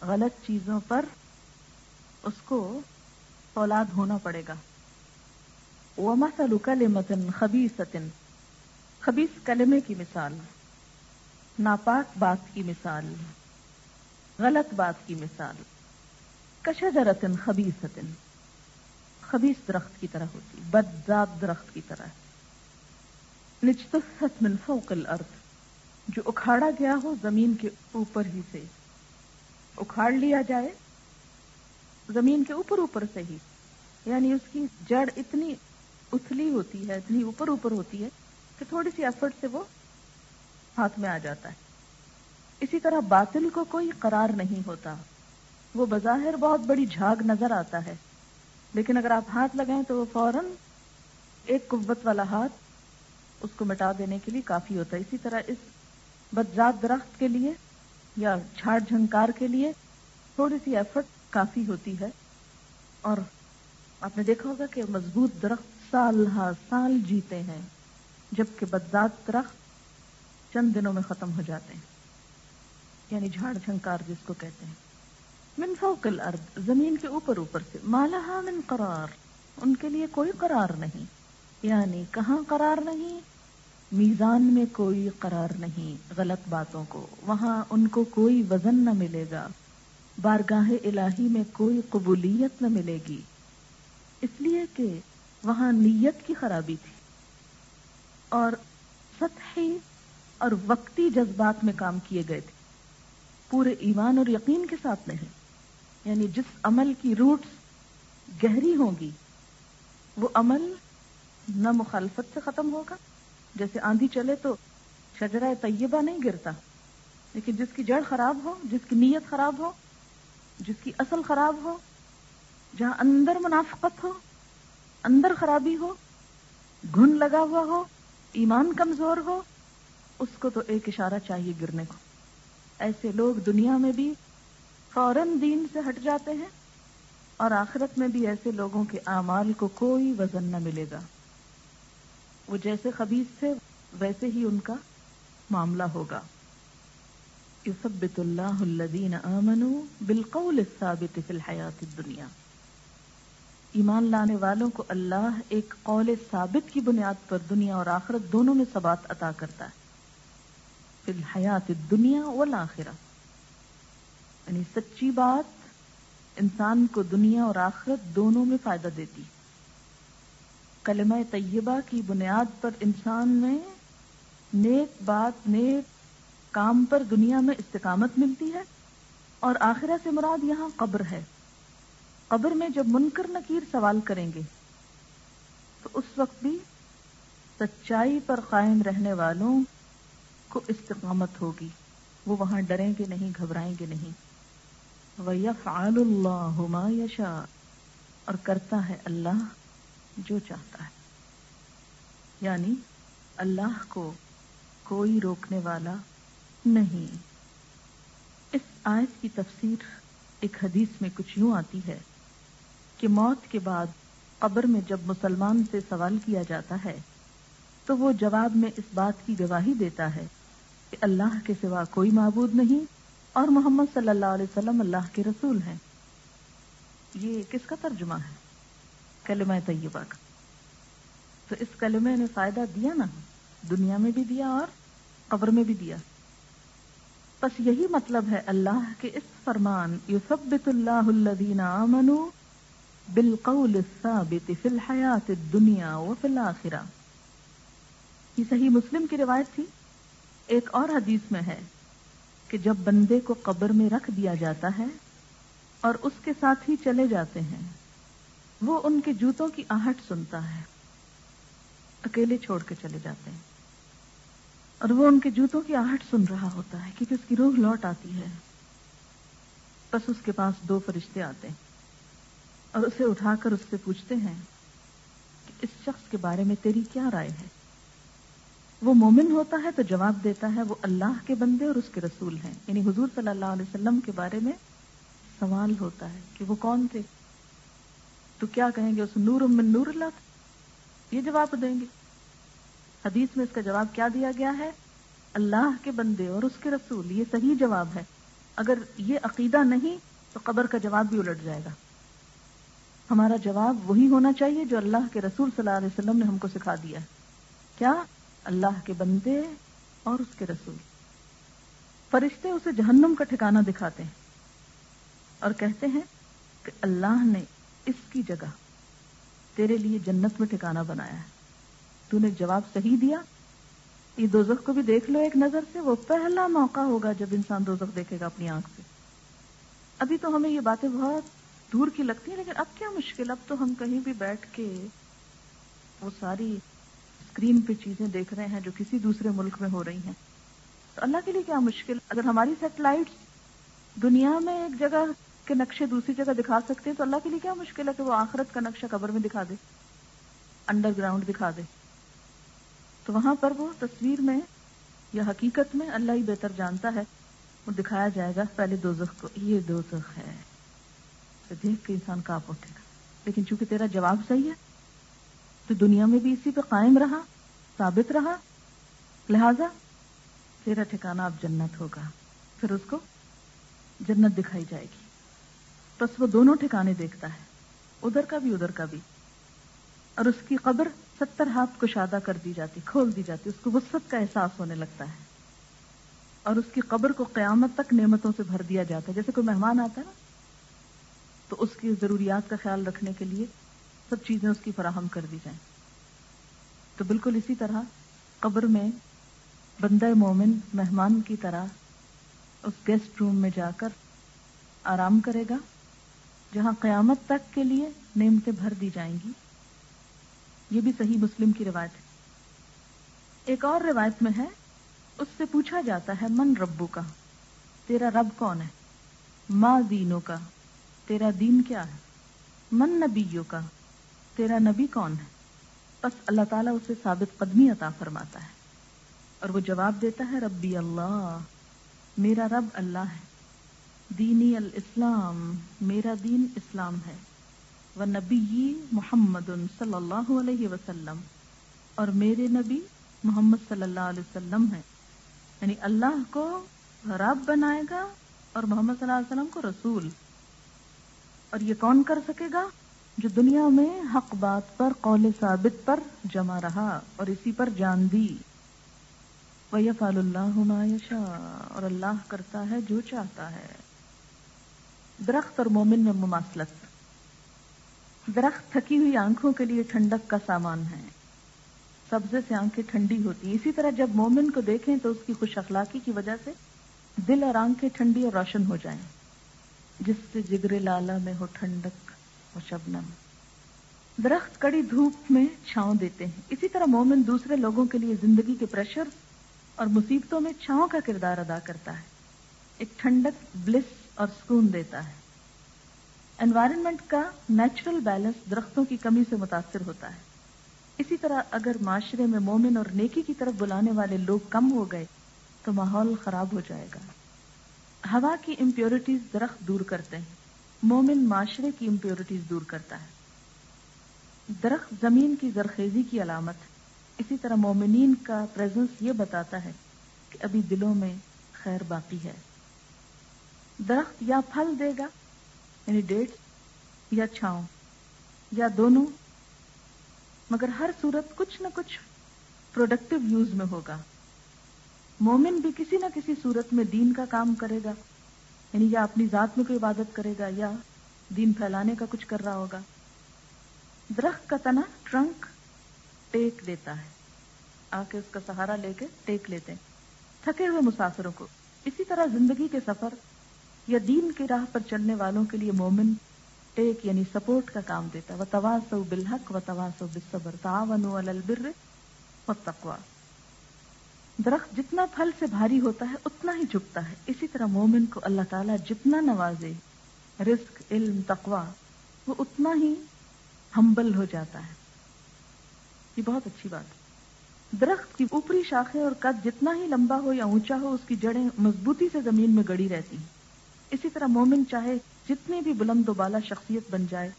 غلط چیزوں پر اس کو اولاد ہونا پڑے گا۔ وَمَثَلُ كَلِمَةٍ خَبِيثَةٍ۔ خبیص کلمے کی مثال، ناپاک بات کی مثال، غلط بات کی مثال۔ کشجرتن خبیصتن خبیص درخت کی طرح ہوتی بدزاد درخت کی طرح۔ نجتثت من فوق الارض۔ جو اکھاڑا گیا ہو زمین کے اوپر ہی سے۔ اکھاڑ لیا جائے، زمین کے اوپر اوپر سے ہی یعنی اس کی جڑ اتنی اتلی ہوتی ہے، اتنی اوپر اوپر ہوتی ہے کہ تھوڑی سی ایفرٹ سے وہ ہاتھ میں آ جاتا ہے۔ اسی طرح باطل کو کوئی قرار نہیں ہوتا۔ وہ بظاہر بہت بڑی جھاگ نظر آتا ہے، لیکن اگر آپ ہاتھ لگائیں تو وہ فوراً ایک قوت والا ہاتھ اس کو مٹا دینے کے لیے کافی ہوتا ہے۔ اسی طرح اس بدزاد درخت کے لیے یا جھاڑ جھنکار کے لیے تھوڑی سی ایفرٹ کافی ہوتی ہے۔ اور آپ نے دیکھا ہوگا کہ مضبوط درخت سال ہا سال جیتے ہیں، جبکہ بدزاد درخت چند دنوں میں ختم ہو جاتے ہیں۔ یعنی جھاڑ جھنکار جس کو کہتے ہیں۔ من فوق الارض، زمین کے اوپر اوپر سے۔ مالہا من قرار، ان کے لیے کوئی قرار نہیں۔ یعنی کہاں قرار نہیں؟ میزان میں کوئی قرار نہیں، غلط باتوں کو۔ وہاں ان کو کوئی وزن نہ ملے گا۔ بارگاہ الہی میں کوئی قبولیت نہ ملے گی۔ اس لیے کہ وہاں نیت کی خرابی تھی۔ اور سطحی اور وقتی جذبات میں کام کیے گئے تھے۔ پورے ایمان اور یقین کے ساتھ نہیں یعنی جس عمل کی روٹس گہری ہوں گی، وہ عمل نہ مخالفت سے ختم ہوگا۔ جیسے آندھی چلے تو شجرہ طیبہ نہیں گرتا، لیکن جس کی جڑ خراب ہو، جس کی نیت خراب ہو، جس کی اصل خراب ہو، جہاں اندر منافقت ہو، اندر خرابی ہو، گھن لگا ہوا ہو، ایمان کمزور ہو، اس کو تو ایک اشارہ چاہیے گرنے کو۔ ایسے لوگ دنیا میں بھی فوراً دین سے ہٹ جاتے ہیں اور آخرت میں بھی ایسے لوگوں کے اعمال کو کوئی وزن نہ ملے گا۔ وہ جیسے خبیص تھے، ویسے ہی ان کا معاملہ ہوگا۔ یثبت اللہ الذین آمنوا بالقول الثابت فی الحیات الدنیا۔ ایمان لانے والوں کو اللہ ایک قول ثابت کی بنیاد پر دنیا اور آخرت دونوں میں ثبات عطا کرتا ہے۔ فی الحیات الدنیا والآخرہ۔ یعنی سچی بات انسان کو دنیا اور آخرت دونوں میں فائدہ دیتی کلمہ طیبہ کی بنیاد پر انسان میں نیک بات، نیک کام پر دنیا میں استقامت ملتی ہے اور آخرہ سے مراد یہاں قبر ہے۔ قبر میں جب منکر نکیر سوال کریں گے، تو اس وقت بھی سچائی پر قائم رہنے والوں کو استقامت ہوگی۔ وہ وہاں ڈریں گے نہیں، گھبرائیں گے نہیں۔ وَيَفْعَلُ اللَّهُ مَا يَشَاءُ اور کرتا ہے اللہ جو چاہتا ہے۔ یعنی اللہ کو کوئی روکنے والا نہیں۔ اس آیت کی تفسیر ایک حدیث میں کچھ یوں آتی ہے کہ موت کے بعد قبر میں جب مسلمان سے سوال کیا جاتا ہے، تو وہ جواب میں اس بات کی گواہی دیتا ہے کہ اللہ کے سوا کوئی معبود نہیں اور محمد صلی اللہ علیہ وسلم اللہ کے رسول ہیں۔ یہ کس کا ترجمہ ہے؟ کلمہ طیبہ کا۔ تو اس کلمے نے فائدہ دیا نا دنیا میں بھی دیا اور قبر میں بھی دیا۔ بس یہی مطلب ہے اللہ کے اس فرمان، یثبت اللہ الذین آمنوا بالقول الثابت فی الحیات الدنیا وفی الاخرہ۔ یہ صحیح مسلم کی روایت تھی۔ ایک اور حدیث میں ہے کہ جب بندے کو قبر میں رکھ دیا جاتا ہے اور اس کے ساتھ ہی چلے جاتے ہیں وہ ان کے جوتوں کی آہٹ سنتا ہے۔ اکیلے چھوڑ کے چلے جاتے ہیں۔ اور وہ ان کے جوتوں کی آہٹ سن رہا ہوتا ہے کیونکہ اس کی روح لوٹ آتی ہے۔ بس اس کے پاس دو فرشتے آتے ہیں اور اسے اٹھا کر اس سے پوچھتے ہیں کہ اس شخص کے بارے میں تیری کیا رائے ہے؟ وہ مومن ہوتا ہے تو جواب دیتا ہے وہ اللہ کے بندے اور اس کے رسول ہیں۔ یعنی حضور صلی اللہ علیہ وسلم کے بارے میں سوال ہوتا ہے کہ وہ کون تھے؟ تو کیا کہیں گے اس نور من نور اللہ تھا؟ یہ جواب دیں گے۔ حدیث میں اس کا جواب کیا دیا گیا ہے؟ اللہ کے بندے اور اس کے رسول، یہ صحیح جواب ہے۔ اگر یہ عقیدہ نہیں، تو قبر کا جواب بھی الٹ جائے گا۔ ہمارا جواب وہی ہونا چاہیے جو اللہ کے رسول صلی اللہ علیہ وسلم نے ہم کو سکھا دیا کیا؟ اللہ کے بندے اور اس کے رسول۔ فرشتے اسے جہنم کا ٹھکانہ دکھاتے ہیں اور کہتے ہیں کہ اللہ نے اس کی جگہ تیرے لیے جنت میں ٹھکانہ بنایا ہے۔ تو نے جواب صحیح دیا۔ یہ دوزخ کو بھی دیکھ لو ایک نظر سے۔ وہ پہلا موقع ہوگا جب انسان دوزخ دیکھے گا اپنی آنکھ سے۔ ابھی تو ہمیں یہ باتیں بہت دور کی لگتی ہیں، لیکن اب کیا مشکل۔ اب تو ہم کہیں بھی بیٹھ کے وہ ساری اسکرین پہ چیزیں دیکھ رہے ہیں جو کسی دوسرے ملک میں ہو رہی ہیں۔ تو اللہ کے لیے کیا مشکل؟ اگر ہماری سیٹلائٹ دنیا میں ایک جگہ کے نقشے دوسری جگہ دکھا سکتے ہیں تو اللہ کے لیے کیا مشکل ہے کہ وہ آخرت کا نقشہ قبر میں دکھا دے؟ انڈر گراؤنڈ دکھا دے۔ تو وہاں پر وہ تصویر میں یا حقیقت میں اللہ ہی بہتر جانتا ہے، وہ دکھایا جائے گا پہلے دو کو۔ یہ دو ہے۔ تو دیکھ کے انسان کاپ اٹھے گا۔ لیکن چونکہ تیرا جواب صحیح ہے، تو دنیا میں بھی اسی پہ قائم رہا، ثابت رہا۔ لہذا تیرا ٹھکانا اب جنت ہوگا۔ پھر اس کو جنت دکھائی جائے گی۔ بس وہ دونوں ٹھکانے دیکھتا ہے۔ ادھر کا بھی، ادھر کا بھی۔ اور اس کی قبر ستر ہاتھ کو شادہ کر دی جاتی، کھول دی جاتی، اس کو وسط کا احساس ہونے لگتا ہے۔ اور اس کی قبر کو قیامت تک نعمتوں سے بھر دیا جاتا ہے۔ جیسے کوئی مہمان آتا ہے نا، تو اس کی ضروریات کا خیال رکھنے کے لیے سب چیزیں اس کی فراہم کر دی جائیں۔ تو بالکل اسی طرح قبر میں بندہ مومن مہمان کی طرح اس گیسٹ روم میں جا کر آرام کرے گا۔ جہاں قیامت تک کے لیے نعمتیں بھر دی جائیں گی۔ یہ بھی صحیح مسلم کی روایت ہے۔ ایک اور روایت میں ہے، اس سے پوچھا جاتا ہے، من ربو کا تیرا رب کون ہے؟ ماں دینوں کا تیرا دین کیا ہے؟ من نبیوں کا تیرا نبی کون ہے؟ بس اللہ تعالیٰ اسے ثابت قدمی عطا فرماتا ہے اور وہ جواب دیتا ہے، ربی اللہ، میرا رب اللہ ہے۔ دینی الاسلام، میرا دین اسلام ہے۔ و نبی محمد صلی اللہ علیہ وسلم اور میرے نبی محمد صلی اللہ علیہ وسلم ہے یعنی اللہ کو رب بنائے گا اور محمد صلی اللہ علیہ وسلم کو رسول۔ اور یہ کون کر سکے گا؟ جو دنیا میں حق بات پر، قول ثابت پر جمع رہا اور اسی پر جان دی۔ وَيَفَعَلُ اللَّهُ مَا يَشَاءُ اور اللہ کرتا ہے جو چاہتا ہے۔ درخت اور مومن میں مماثلت۔ درخت تھکی ہوئی آنکھوں کے لیے ٹھنڈک کا سامان ہے۔ سبزے سے آنکھیں ٹھنڈی ہوتی۔ ہیں اسی طرح جب مومن کو دیکھیں تو اس کی خوش اخلاقی کی وجہ سے دل اور آنکھیں ٹھنڈی اور روشن ہو جائیں۔ جس سے جگر لالا میں ہو ٹھنڈک اور شبنم۔ درخت کڑی دھوپ میں چھاؤں دیتے ہیں۔ اسی طرح مومن دوسرے لوگوں کے لیے زندگی کے پریشر اور مصیبتوں میں چھاؤں کا کردار ادا کرتا ہے۔ ایک ٹھنڈک بلس اور سکون دیتا ہے۔ انوائرمنٹ کا نیچرل بیلنس درختوں کی کمی سے متاثر ہوتا ہے۔ اسی طرح اگر معاشرے میں مومن اور نیکی کی طرف بلانے والے لوگ کم ہو گئے، تو ماحول خراب ہو جائے گا۔ ہوا کی امپیورٹیز درخت دور کرتے ہیں۔ مومن معاشرے کی امپیورٹیز دور کرتا ہے۔ درخت زمین کی زرخیزی کی علامت اسی طرح مومنین کا پریزنس یہ بتاتا ہے کہ ابھی دلوں میں خیر باقی ہے۔ درخت یا پھل دے گا یعنی ڈیٹ یا چھاؤں یا دونوں، مگر ہر صورت کچھ نہ کچھ پروڈکٹیو یوز میں ہوگا۔ مومن بھی کسی نہ کسی صورت میں دین کا کام کرے گا یعنی یا اپنی ذات میں کوئی عبادت کرے گا یا دین پھیلانے کا کچھ کر رہا ہوگا۔ درخت کا تنا ٹرنک ٹیک دیتا ہے آ کے اس کا سہارا لے کے ٹیک لیتے ہیں۔ تھکے ہوئے مسافروں کو اسی طرح زندگی کے سفر یا دین کی راہ پر چلنے والوں کے لیے مومن ٹیک یعنی سپورٹ کا کام دیتا ہے۔ وہ تواس بالحق و تواس بصبر تعاون البر و تقوا درخت جتنا پھل سے بھاری ہوتا ہے، اتنا ہی جھکتا ہے۔ اسی طرح مومن کو اللہ تعالیٰ جتنا نوازے، رزق، علم تقوا وہ اتنا ہی ہمبل ہو جاتا ہے۔ یہ بہت اچھی بات ہے۔ درخت کی اوپری شاخیں اور قد جتنا ہی لمبا ہو یا اونچا ہو، اس کی جڑیں مضبوطی سے زمین میں گڑی رہتی ہیں۔ اسی طرح مومن چاہے جتنی بھی بلند و بالا شخصیت بن جائے،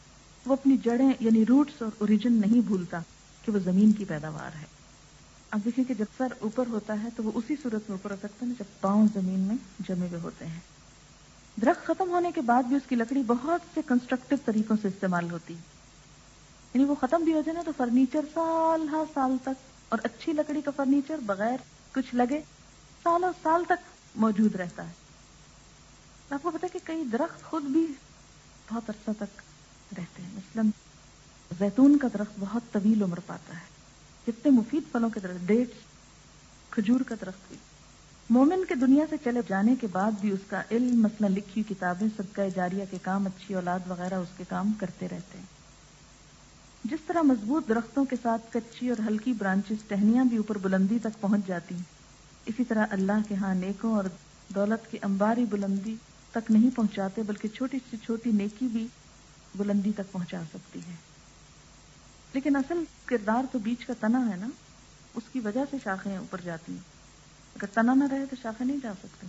وہ اپنی جڑیں یعنی روٹس اور اوریجن نہیں بھولتا کہ وہ زمین کی پیداوار ہے۔ اب دیکھیے کہ جب سر اوپر ہوتا ہے تو وہ اسی صورت میں اوپر ہو سکتا ہے جب پاؤں زمین میں جمے ہوئے ہوتے ہیں۔ درخت ختم ہونے کے بعد بھی اس کی لکڑی بہت سے کنسٹرکٹیو طریقوں سے استعمال ہوتی۔ یعنی وہ ختم بھی ہو جائے نا تو فرنیچر سال ہر سال تک، اور اچھی لکڑی کا فرنیچر بغیر کچھ لگے سالوں سال تک موجود رہتا ہے۔ آپ کو پتا کہ کئی درخت خود بھی بہت عرصہ تک رہتے ہیں۔ مثلاً زیتون کا درخت بہت طویل عمر پاتا ہے۔ کتنے مفید پھلوں کے درخت، ڈیٹس، کھجور کا درخت بھی۔ مومن کے دنیا سے چلے جانے کے بعد بھی اس کا علم مثلا لکھی کتابیں، صدقہ جاریہ کے کام، اچھی اولاد وغیرہ، اس کے کام کرتے رہتے ہیں۔ جس طرح مضبوط درختوں کے ساتھ کچی اور ہلکی برانچز، ٹہنیاں بھی اوپر بلندی تک پہنچ جاتی ہیں، اسی طرح اللہ کے ہاں نیکوں اور دولت کی امباری بلندی تک نہیں پہنچاتے، بلکہ چھوٹی سی چھوٹی نیکی بھی بلندی تک پہنچا سکتی ہے۔ لیکن اصل کردار تو بیچ کا تنا ہے نا، اس کی وجہ سے شاخیں اوپر جاتی ہیں۔ اگر تنا نہ رہے تو شاخیں نہیں جا سکتی۔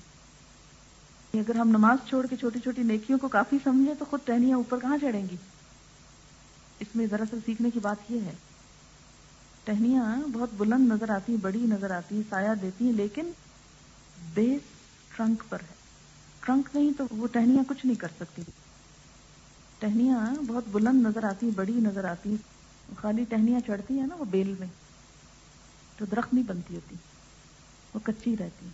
یعنی اگر ہم نماز چھوڑ کے چھوٹی چھوٹی نیکیوں کو کافی سمجھے تو خود ٹہنیاں اوپر کہاں چڑھیں گی؟ اس میں دراصل سیکھنے کی بات یہ ہے۔ ٹہنیاں بہت بلند نظر آتی ہیں بڑی نظر آتی ہیں سایہ دیتی ہیں، لیکن بیس ٹرنک پر ہے۔ ٹرنک نہیں تو وہ ٹہنیاں کچھ نہیں کر سکتی۔ ٹہنیاں بہت بلند نظر آتی ہیں، بڑی نظر آتی ہیں۔ خالی ٹہنیاں چڑھتی ہیں نا وہ بیل میں، تو درخت نہیں بنتی ہوتی، وہ کچی رہتی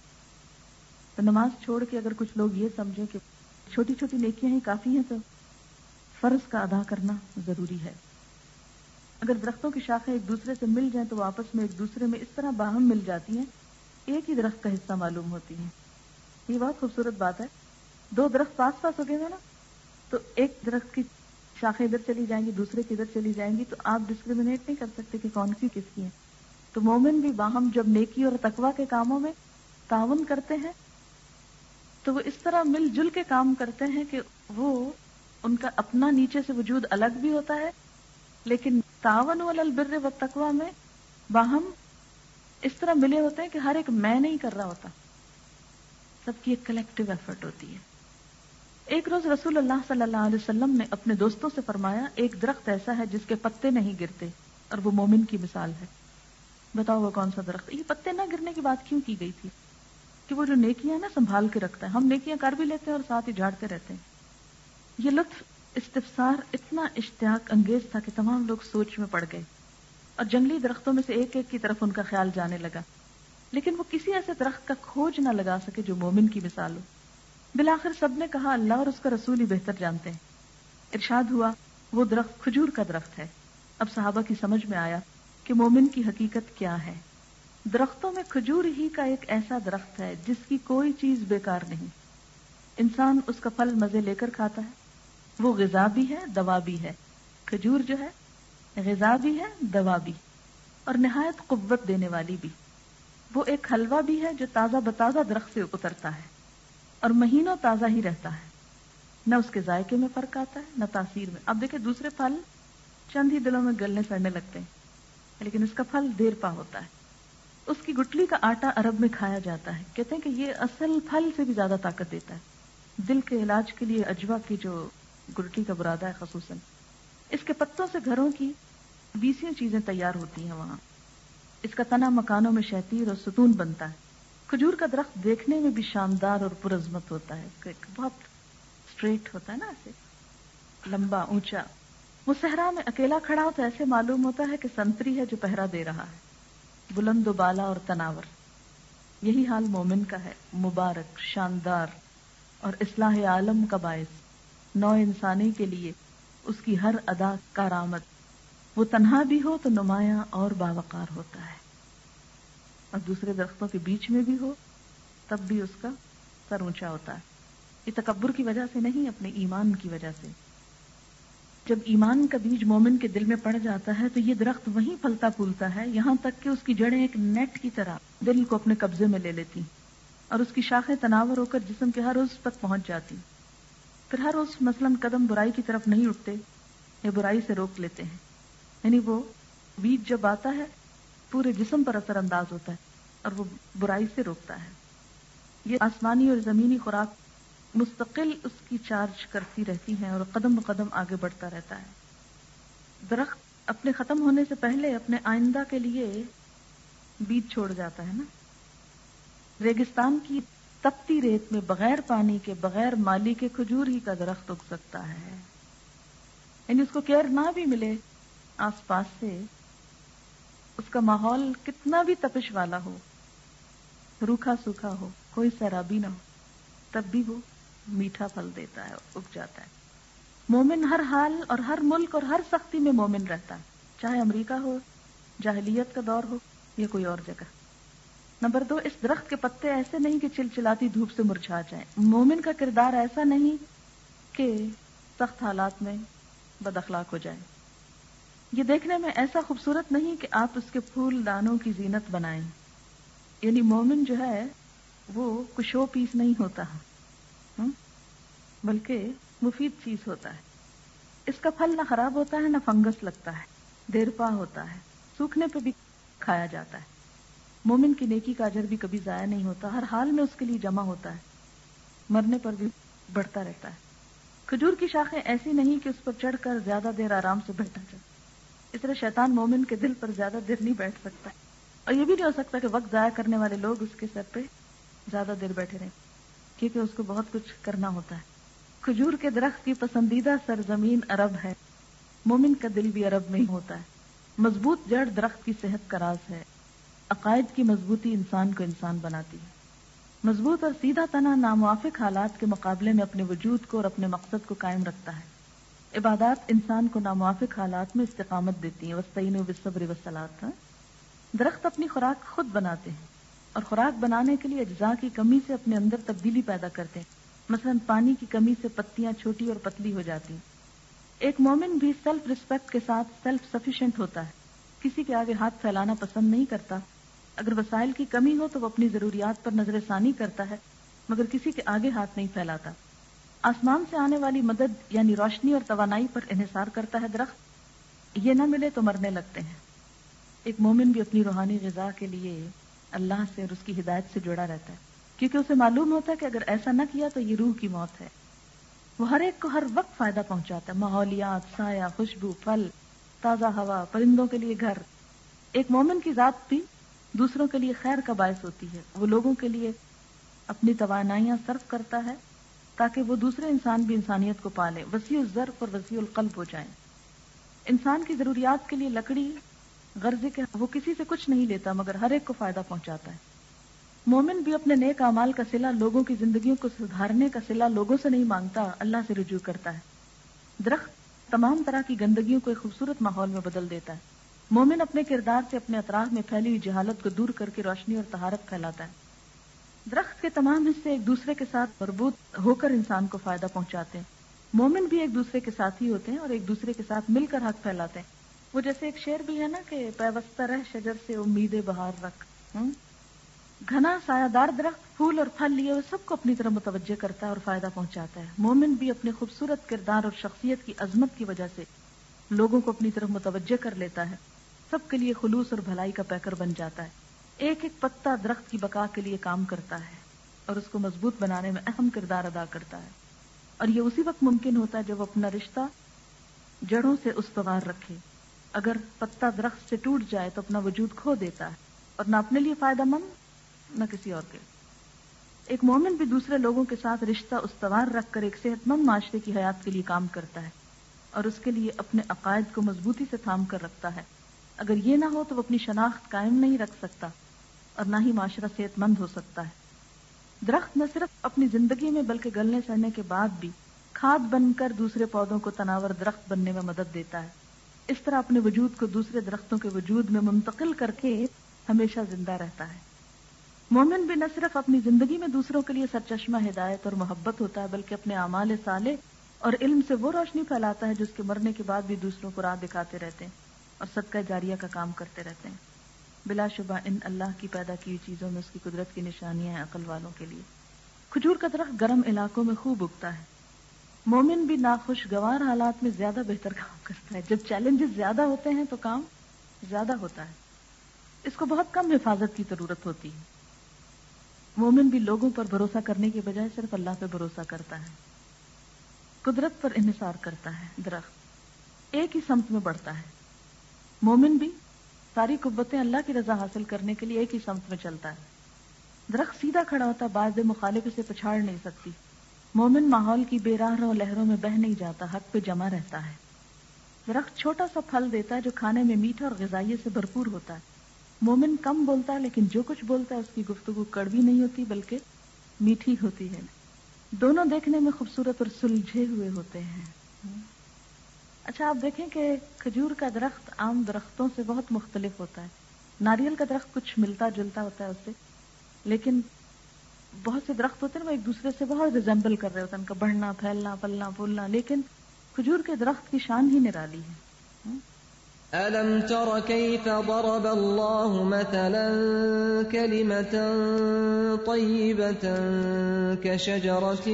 تو نماز چھوڑ کے اگر کچھ لوگ یہ سمجھیں کہ چھوٹی چھوٹی نیکیاں ہی کافی ہیں، تو فرض کا ادا کرنا ضروری ہے۔ اگر درختوں کی شاخیں ایک دوسرے سے مل جائیں تو آپس میں ایک دوسرے میں اس طرح باہم مل جاتی ہیں، ایک ہی درخت کا حصہ معلوم ہوتی ہیں۔ یہ بہت خوبصورت بات ہے۔ دو درخت پاس پاس ہو گئے نا، تو ایک درخت کی شاخیں ادھر چلی جائیں گی، دوسرے کی ادھر چلی جائیں گی، تو آپ ڈسکریمنیٹ نہیں کر سکتے کہ کون سی کس کی ہے۔ تو مومن بھی باہم جب نیکی اور تقوا کے کاموں میں تعاون کرتے ہیں، تو وہ اس طرح مل جل کے کام کرتے ہیں کہ وہ ان کا اپنا نیچے سے وجود الگ بھی ہوتا ہے، لیکن تعاون والبر و تقوا میں باہم اس طرح ملے ہوتے ہیں کہ ہر ایک میں نہیں کر رہا ہوتا۔ سب کی ایک کلیکٹو ایفرٹ ہوتی ہے۔ ایک روز رسول اللہ صلی اللہ علیہ وسلم نے اپنے دوستوں سے فرمایا، ایک درخت ایسا ہے جس کے پتے نہیں گرتے، اور وہ مومن کی مثال ہے۔ بتاؤ وہ کون سا درخت؟ یہ پتے نہ گرنے کی بات کیوں کی گئی تھی؟ کہ وہ جو نیکیاں نا سنبھال کے رکھتا ہے، ہم نیکیاں کر بھی لیتے ہیں اور ساتھ ہی جھاڑتے رہتے ہیں۔ یہ لطف، استفسار اتنا اشتیاق انگیز تھا کہ تمام لوگ سوچ میں پڑ گئے۔ اور جنگلی درختوں میں سے ایک ایک کی طرف ان کا خیال جانے لگا۔ لیکن وہ کسی ایسے درخت کا کھوج نہ لگا سکے جو مومن کی مثال ہو۔ بلاخر سب نے کہا، اللہ اور اس کا رسول ہی بہتر جانتے ہیں۔ ارشاد ہوا، وہ درخت کھجور کا درخت ہے۔ اب صحابہ کی سمجھ میں آیا کہ مومن کی حقیقت کیا ہے۔ درختوں میں کھجور ہی کا ایک ایسا درخت ہے جس کی کوئی چیز بیکار نہیں۔ انسان اس کا پھل مزے لے کر کھاتا ہے۔ وہ غذا بھی ہے، دوا بھی ہے۔ کھجور جو ہے، غذا بھی ہے، دوا بھی۔ اور نہایت قوت دینے والی بھی۔ وہ ایک حلوہ بھی ہے جو تازہ بتازہ درخت سے اترتا ہے۔ اور مہینوں تازہ ہی رہتا ہے۔ نہ اس کے ذائقے میں فرق آتا ہے، نہ تاثیر میں۔ اب دیکھیں، دوسرے پھل چند ہی دلوں میں گلنے سڑنے لگتے ہیں، لیکن اس کا پھل دیر پا ہوتا ہے۔ اس کی گٹلی کا آٹا عرب میں کھایا جاتا ہے۔ کہتے ہیں کہ یہ اصل پھل سے بھی زیادہ طاقت دیتا ہے۔ دل کے علاج کے لیے اجوا کی جو گٹلی کا برادہ ہے خصوصاً۔ اس کے پتوں سے گھروں کی بیسیاں چیزیں تیار ہوتی ہیں وہاں۔ اس کا تنا مکانوں میں شہتیر اور ستون بنتا ہے۔ کھجور کا درخت دیکھنے میں بھی شاندار اور پرزمت ہوتا ہے بہت اسٹریٹ ہوتا ہے نا ایسے، لمبا، اونچا۔ وہ صحرا میں اکیلا کھڑا ہو تو ایسے معلوم ہوتا ہے کہ سنتری ہے جو پہرا دے رہا ہے، بلند و بالا اور تناور۔ یہی حال مومن کا ہے، مبارک، شاندار اور اصلاح عالم کا باعث۔ نو انسانی کے لیے اس کی ہر ادا کارآمد۔ وہ تنہا بھی ہو تو نمایاں اور باوقار ہوتا ہے۔ اور دوسرے درختوں کے بیچ میں بھی ہو، تب بھی اس کا سر اونچا ہوتا ہے۔ یہ تکبر کی وجہ سے نہیں، اپنے ایمان کی وجہ سے۔ جب ایمان کا بیج مومن کے دل میں پڑ جاتا ہے تو یہ درخت وہیں پھلتا پھولتا ہے، یہاں تک کہ اس کی جڑیں ایک نیٹ کی طرح دل کو اپنے قبضے میں لے لیتی اور اس کی شاخیں تناور ہو کر جسم کے ہر روز پر پہنچ جاتی۔ پھر ہر روز مثلاً قدم برائی کی طرف نہیں اٹھتے، یا برائی سے روک لیتے ہیں۔ یعنی وہ بیج جب آتا ہے پورے جسم پر اثر انداز ہوتا ہے اور وہ برائی سے روکتا ہے۔ یہ آسمانی اور زمینی خوراک مستقل اس کی چارج کرتی رہتی ہیں اور قدم قدم آگے بڑھتا رہتا ہے۔ درخت اپنے ختم ہونے سے پہلے اپنے آئندہ کے لیے بیج چھوڑ جاتا ہے نا۔ ریگستان کی تپتی ریت میں بغیر پانی کے، بغیر مالی کے کھجور ہی کا درخت اگ سکتا ہے۔ یعنی اس کو کیئر نہ بھی ملے آس پاس سے اس کا ماحول کتنا بھی تپش والا ہو، روکھا سوکھا ہو، کوئی سیرابی نہ ہو، تب بھی وہ میٹھا پھل دیتا ہے، اگ جاتا ہے۔ مومن ہر حال اور ہر ملک اور ہر سختی میں مومن رہتا ہے۔ چاہے امریکہ ہو، جاہلیت کا دور ہو یا کوئی اور جگہ۔ نمبر دو، اس درخت کے پتے ایسے نہیں کہ چل چلاتی دھوپ سے مرجھا جائیں۔ مومن کا کردار ایسا نہیں کہ سخت حالات میں بد اخلاق ہو جائے یہ دیکھنے میں ایسا خوبصورت نہیں کہ آپ اس کے پھول دانوں کی زینت بنائیں۔ یعنی مومن جو ہے، وہ کشو پیس نہیں ہوتا بلکہ مفید چیز ہوتا ہے۔ اس کا پھل نہ خراب ہوتا ہے، نہ فنگس لگتا ہے، دیر پا ہوتا ہے، سوکھنے پہ بھی کھایا جاتا ہے۔ مومن کی نیکی کا اجر بھی کبھی ضائع نہیں ہوتا، ہر حال میں اس کے لیے جمع ہوتا ہے۔ مرنے پر بھی بڑھتا رہتا ہے۔ کھجور کی شاخیں ایسی نہیں کہ اس پر چڑھ کر زیادہ دیر آرام سے بیٹھا جائے اس طرح شیطان مومن کے دل پر زیادہ دیر نہیں بیٹھ سکتا۔ اور یہ بھی نہیں ہو سکتا کہ وقت ضائع کرنے والے لوگ اس کے سر پہ زیادہ دیر بیٹھے رہیں، کیونکہ اس کو بہت کچھ کرنا ہوتا ہے۔ کھجور کے درخت کی پسندیدہ سرزمین عرب ہے۔ مومن کا دل بھی عرب میں ہی ہوتا ہے۔ مضبوط جڑ درخت کی صحت کا راز ہے۔ عقائد کی مضبوطی انسان کو انسان بناتی ہے۔ مضبوط اور سیدھا تنا ناموافق حالات کے مقابلے میں اپنے وجود کو اور اپنے مقصد کو قائم رکھتا ہے۔ عبادات انسان کو ناموافق حالات میں استقامت دیتی ہیں وسطین وصبر وسلات درخت اپنی خوراک خود بناتے ہیں اور خوراک بنانے کے لیے اجزاء کی کمی سے اپنے اندر تبدیلی پیدا کرتے ہیں۔ مثلا پانی کی کمی سے پتیاں چھوٹی اور پتلی ہو جاتی ہیں۔ ایک مومن بھی سیلف ریسپیکٹ کے ساتھ سیلف سفیشینٹ ہوتا ہے۔ کسی کے آگے ہاتھ پھیلانا پسند نہیں کرتا۔ اگر وسائل کی کمی ہو تو وہ اپنی ضروریات پر نظر ثانی کرتا ہے، مگر کسی کے آگے ہاتھ نہیں پھیلاتا۔ آسمان سے آنے والی مدد یعنی روشنی اور توانائی پر انحصار کرتا ہے درخت، یہ نہ ملے تو مرنے لگتے ہیں۔ ایک مومن بھی اپنی روحانی غذا کے لیے اللہ سے اور اس کی ہدایت سے جڑا رہتا ہے، کیونکہ اسے معلوم ہوتا ہے کہ اگر ایسا نہ کیا تو یہ روح کی موت ہے۔ وہ ہر ایک کو ہر وقت فائدہ پہنچاتا ہے۔ ماحولیات، سایہ، خوشبو، پھل، تازہ ہوا، پرندوں کے لیے گھر۔ ایک مومن کی ذات بھی دوسروں کے لیے خیر کا باعث ہوتی ہے۔ وہ لوگوں کے لیے اپنی توانائیاں صرف کرتا ہے تاکہ وہ دوسرے انسان بھی انسانیت کو پالے، وسیع الظرف اور وسیع القلب ہو جائیں۔ انسان کی ضروریات کے لیے لکڑی، غرضے کے وہ کسی سے کچھ نہیں لیتا، مگر ہر ایک کو فائدہ پہنچاتا ہے۔ مومن بھی اپنے نیک اعمال کا سلا لوگوں کی زندگیوں کو سدھارنے کا سلا لوگوں سے نہیں مانگتا، اللہ سے رجوع کرتا ہے۔ درخت تمام طرح کی گندگیوں کو ایک خوبصورت ماحول میں بدل دیتا ہے۔ مومن اپنے کردار سے اپنے اطراف میں پھیلی ہوئی جہالت کو دور کر کے روشنی اور تہارت پھیلاتا ہے۔ درخت کے تمام حصے ایک دوسرے کے ساتھ مربوط ہو کر انسان کو فائدہ پہنچاتے ہیں۔ مومن بھی ایک دوسرے کے ساتھ ہی ہوتے ہیں اور ایک دوسرے کے ساتھ مل کر حق پھیلاتے ہیں۔ وہ جیسے ایک شعر بھی ہے نا کہ پیوستہ رہ شجر سے امید بہار رکھ۔ گھنا سایہ دار درخت، پھول اور پھل لیے وہ سب کو اپنی طرح متوجہ کرتا ہے اور فائدہ پہنچاتا ہے۔ مومن بھی اپنے خوبصورت کردار اور شخصیت کی عظمت کی وجہ سے لوگوں کو اپنی طرف متوجہ کر لیتا ہے۔ سب کے لیے خلوص اور بھلائی کا پیکر بن جاتا ہے۔ ایک ایک پتا درخت کی بقا کے لیے کام کرتا ہے اور اس کو مضبوط بنانے میں اہم کردار ادا کرتا ہے اور یہ اسی وقت ممکن ہوتا ہے جب وہ اپنا رشتہ جڑوں سے استوار رکھے۔ اگر پتا درخت سے ٹوٹ جائے تو اپنا وجود کھو دیتا ہے اور نہ اپنے لیے فائدہ مند، نہ کسی اور کے۔ ایک مومن بھی دوسرے لوگوں کے ساتھ رشتہ استوار رکھ کر ایک صحت مند معاشرے کی حیات کے لیے کام کرتا ہے اور اس کے لیے اپنے عقائد کو مضبوطی سے تھام کر رکھتا ہے۔ اگر یہ نہ ہو تو وہ اپنی شناخت قائم نہیں رکھ سکتا۔ اور نہ ہی معاشرہ صحت مند ہو سکتا ہے۔ درخت نہ صرف اپنی زندگی میں بلکہ گلنے سڑنے کے بعد بھی کھاد بن کر دوسرے پودوں کو تناور درخت بننے میں مدد دیتا ہے۔ اس طرح اپنے وجود کو دوسرے درختوں کے وجود میں منتقل کر کے ہمیشہ زندہ رہتا ہے۔ مومن بھی نہ صرف اپنی زندگی میں دوسروں کے لیے سرچشمہ، ہدایت اور محبت ہوتا ہے، بلکہ اپنے اعمال سالے اور علم سے وہ روشنی پھیلاتا ہے جس کے مرنے کے بعد بھی دوسروں کو راہ دکھاتے رہتے ہیں اور صدقہ جاریہ کا کام کرتے رہتے ہیں۔ بلا شبہ ان اللہ کی پیدا کی چیزوں میں اس کی قدرت کی نشانیاں ہیں عقل والوں کے لیے۔ کھجور کا درخت گرم علاقوں میں خوب اگتا ہے۔ مومن بھی ناخوشگوار حالات میں زیادہ بہتر کام کرتا ہے۔ جب چیلنجز زیادہ ہوتے ہیں تو کام زیادہ ہوتا ہے۔ اس کو بہت کم حفاظت کی ضرورت ہوتی ہے۔ مومن بھی لوگوں پر بھروسہ کرنے کے بجائے صرف اللہ پہ بھروسہ کرتا ہے۔ قدرت پر انحصار کرتا ہے۔ درخت ایک ہی سمت میں بڑھتا ہے۔ مومن بھی ساری قوتیں اللہ کی رضا حاصل کرنے کے لیے ایک ہی سمت میں چلتا ہے۔ درخت سیدھا کھڑا ہوتا، بعض مخالف اسے پچھاڑ نہیں سکتی۔ مومن ماحول کی بے راہ رو لہروں میں بہ نہیں جاتا، حق پہ جمع رہتا ہے۔ درخت چھوٹا سا پھل دیتا ہے جو کھانے میں میٹھا اور غذائیت سے بھرپور ہوتا ہے۔ مومن کم بولتا ہے، لیکن جو کچھ بولتا ہے، اس کی گفتگو کڑوی نہیں ہوتی، بلکہ میٹھی ہوتی ہے۔ دونوں دیکھنے میں خوبصورت اور سلجھے ہوئے ہوتے ہیں۔ اچھا آپ دیکھیں کہ کھجور کا درخت عام درختوں سے بہت مختلف ہوتا ہے۔ ناریل کا درخت کچھ ملتا جلتا ہوتا ہے اس سے، لیکن بہت سے درخت ہوتے ہیں وہ ایک دوسرے سے بہت ریزمبل کر رہے ہوتے ہیں۔ ان کا بڑھنا، پھیلنا پلنا پھولنا، لیکن کھجور کے درخت کی شان ہی نرالی ہے۔ ألم تر كيف ضرب الله مثلا كلمة طيبة كشجرة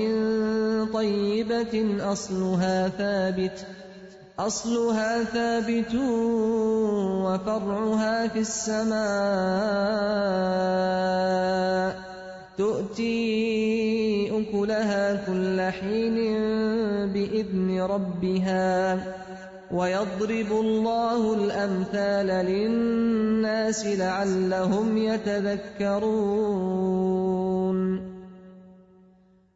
طيبة أصلها ثابت أصلها ثابت وفرعها في السماء تؤتي أكلها كل حين بإذن ربها ويضرب الله الأمثال للناس لعلهم يتذكرون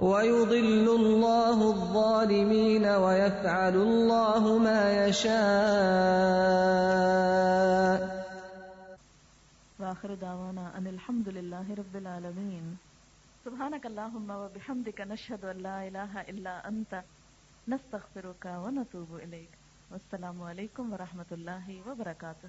ويضل الله الظالمين ويفعل الله ما يشاء. واخر دعوانا ان الحمد لله رب العالمين. سبحانك اللهم وبحمدك نشهد ان لا اله الا انت نستغفرك ونتوب اليك السلام علیکم ورحمۃ اللہ وبرکاتہ